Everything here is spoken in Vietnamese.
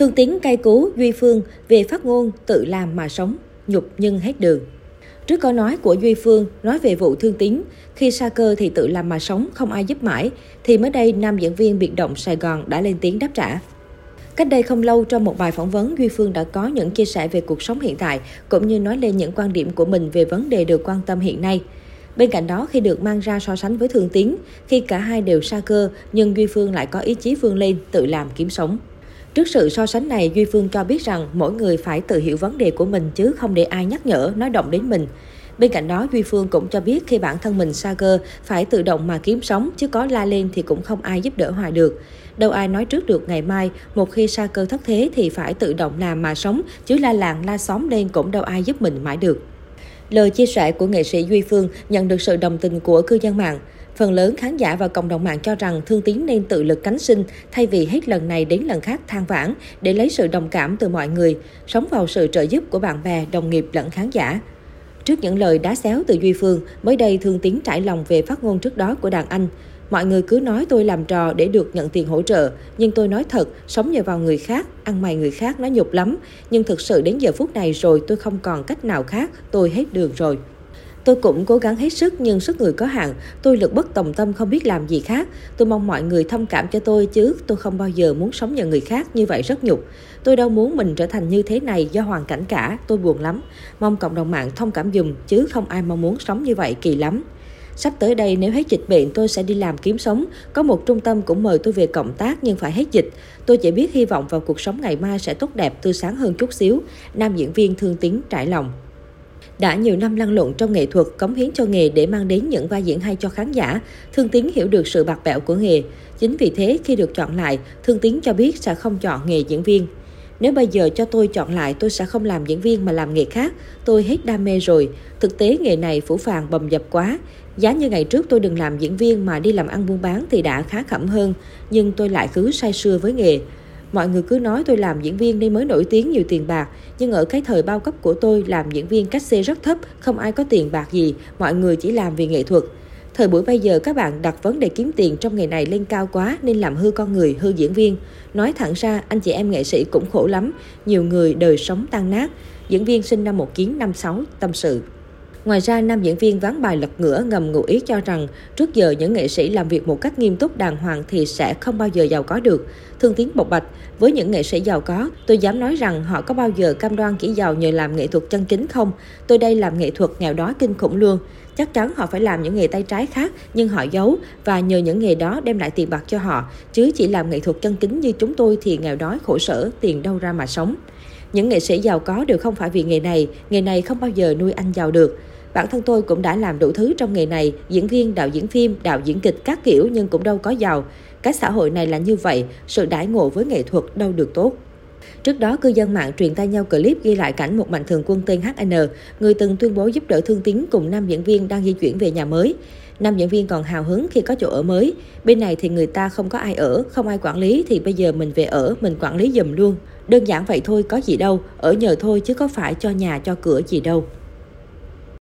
Thương Tiến cay cú Duy Phương về phát ngôn tự làm mà sống, nhục nhưng hết đường. Trước câu nói của Duy Phương nói về vụ thương tín, khi sa cơ thì tự làm mà sống, không ai giúp mãi, thì mới đây nam diễn viên biệt động Sài Gòn đã lên tiếng đáp trả. Cách đây không lâu, trong một bài phỏng vấn, Duy Phương đã có những chia sẻ về cuộc sống hiện tại, cũng như nói lên những quan điểm của mình về vấn đề được quan tâm hiện nay. Bên cạnh đó, khi được mang ra so sánh với Thường Tiến, khi cả hai đều sa cơ, nhưng Duy Phương lại có ý chí vươn lên, tự làm kiếm sống. Trước sự so sánh này, Duy Phương cho biết rằng mỗi người phải tự hiểu vấn đề của mình chứ không để ai nhắc nhở, nói động đến mình. Bên cạnh đó, Duy Phương cũng cho biết khi bản thân mình sa cơ phải tự động mà kiếm sống, chứ có la lên thì cũng không ai giúp đỡ hoài được. Đâu ai nói trước được ngày mai, một khi sa cơ thất thế thì phải tự động làm mà sống, chứ la làng la xóm lên cũng đâu ai giúp mình mãi được. Lời chia sẻ của nghệ sĩ Duy Phương nhận được sự đồng tình của cư dân mạng. Phần lớn khán giả và cộng đồng mạng cho rằng Thương Tiến nên tự lực cánh sinh thay vì hết lần này đến lần khác than vãn để lấy sự đồng cảm từ mọi người, sống vào sự trợ giúp của bạn bè, đồng nghiệp lẫn khán giả. Trước những lời đá xéo từ Duy Phương, mới đây Thương Tiến trải lòng về phát ngôn trước đó của đàn anh. Mọi người cứ nói tôi làm trò để được nhận tiền hỗ trợ, nhưng tôi nói thật, sống nhờ vào người khác, ăn mày người khác nó nhục lắm. Nhưng thực sự đến giờ phút này rồi tôi không còn cách nào khác, tôi hết đường rồi. Tôi cũng cố gắng hết sức nhưng sức người có hạn, tôi lực bất tòng tâm không biết làm gì khác. Tôi mong mọi người thông cảm cho tôi chứ tôi không bao giờ muốn sống nhờ người khác như vậy rất nhục. Tôi đâu muốn mình trở thành như thế này do hoàn cảnh cả, tôi buồn lắm. Mong cộng đồng mạng thông cảm dùm chứ không ai mong muốn sống như vậy kỳ lắm. Sắp tới đây nếu hết dịch bệnh tôi sẽ đi làm kiếm sống. Có một trung tâm cũng mời tôi về cộng tác nhưng phải hết dịch. Tôi chỉ biết hy vọng vào cuộc sống ngày mai sẽ tốt đẹp, tươi sáng hơn chút xíu. Nam diễn viên thương tín trải lòng. Đã nhiều năm lăn lộn trong nghệ thuật, cống hiến cho nghề để mang đến những vai diễn hay cho khán giả, Thương Tiến hiểu được sự bạc bẽo của nghề. Chính vì thế, khi được chọn lại, Thương Tiến cho biết sẽ không chọn nghề diễn viên. Nếu bây giờ cho tôi chọn lại, tôi sẽ không làm diễn viên mà làm nghề khác. Tôi hết đam mê rồi. Thực tế nghề này phủ phàng bầm dập quá. Giá như ngày trước tôi đừng làm diễn viên mà đi làm ăn buôn bán thì đã khá khẩm hơn. Nhưng tôi lại cứ say sưa với nghề. Mọi người cứ nói tôi làm diễn viên nên mới nổi tiếng nhiều tiền bạc, nhưng ở cái thời bao cấp của tôi làm diễn viên cách xê rất thấp, không ai có tiền bạc gì, mọi người chỉ làm vì nghệ thuật. Thời buổi bây giờ các bạn đặt vấn đề kiếm tiền trong ngày này lên cao quá nên làm hư con người, hư diễn viên. Nói thẳng ra, anh chị em nghệ sĩ cũng khổ lắm, nhiều người đời sống tan nát. Diễn viên sinh năm 1956 tâm sự. Ngoài ra, nam diễn viên ván bài lật ngửa ngầm ngụ ý cho rằng trước giờ những nghệ sĩ làm việc một cách nghiêm túc đàng hoàng thì sẽ không bao giờ giàu có được. Thương Tiến bộc bạch, với những nghệ sĩ giàu có, tôi dám nói rằng họ có bao giờ cam đoan chỉ giàu nhờ làm nghệ thuật chân chính không? Tôi đây làm nghệ thuật nghèo đói kinh khủng luôn. Chắc chắn họ phải làm những nghề tay trái khác nhưng họ giấu và nhờ những nghề đó đem lại tiền bạc cho họ. Chứ chỉ làm nghệ thuật chân chính như chúng tôi thì nghèo đói khổ sở, tiền đâu ra mà sống. Những nghệ sĩ giàu có đều không phải vì nghề này, nghề này không bao giờ nuôi anh giàu được. Bản thân tôi cũng đã làm đủ thứ trong nghề này, diễn viên, đạo diễn phim, đạo diễn kịch các kiểu nhưng cũng đâu có giàu. Cái xã hội này là như vậy, sự đãi ngộ với nghệ thuật đâu được tốt. Trước đó, cư dân mạng truyền tay nhau clip ghi lại cảnh một mạnh thường quân tên HN, người từng tuyên bố giúp đỡ Thương tín cùng nam diễn viên đang di chuyển về nhà mới. Nam diễn viên còn hào hứng khi có chỗ ở mới. Bên này thì người ta không có ai ở, không ai quản lý thì bây giờ mình về ở, mình quản lý dùm luôn. Đơn giản vậy thôi, có gì đâu, ở nhờ thôi chứ có phải cho nhà cho cửa gì đâu.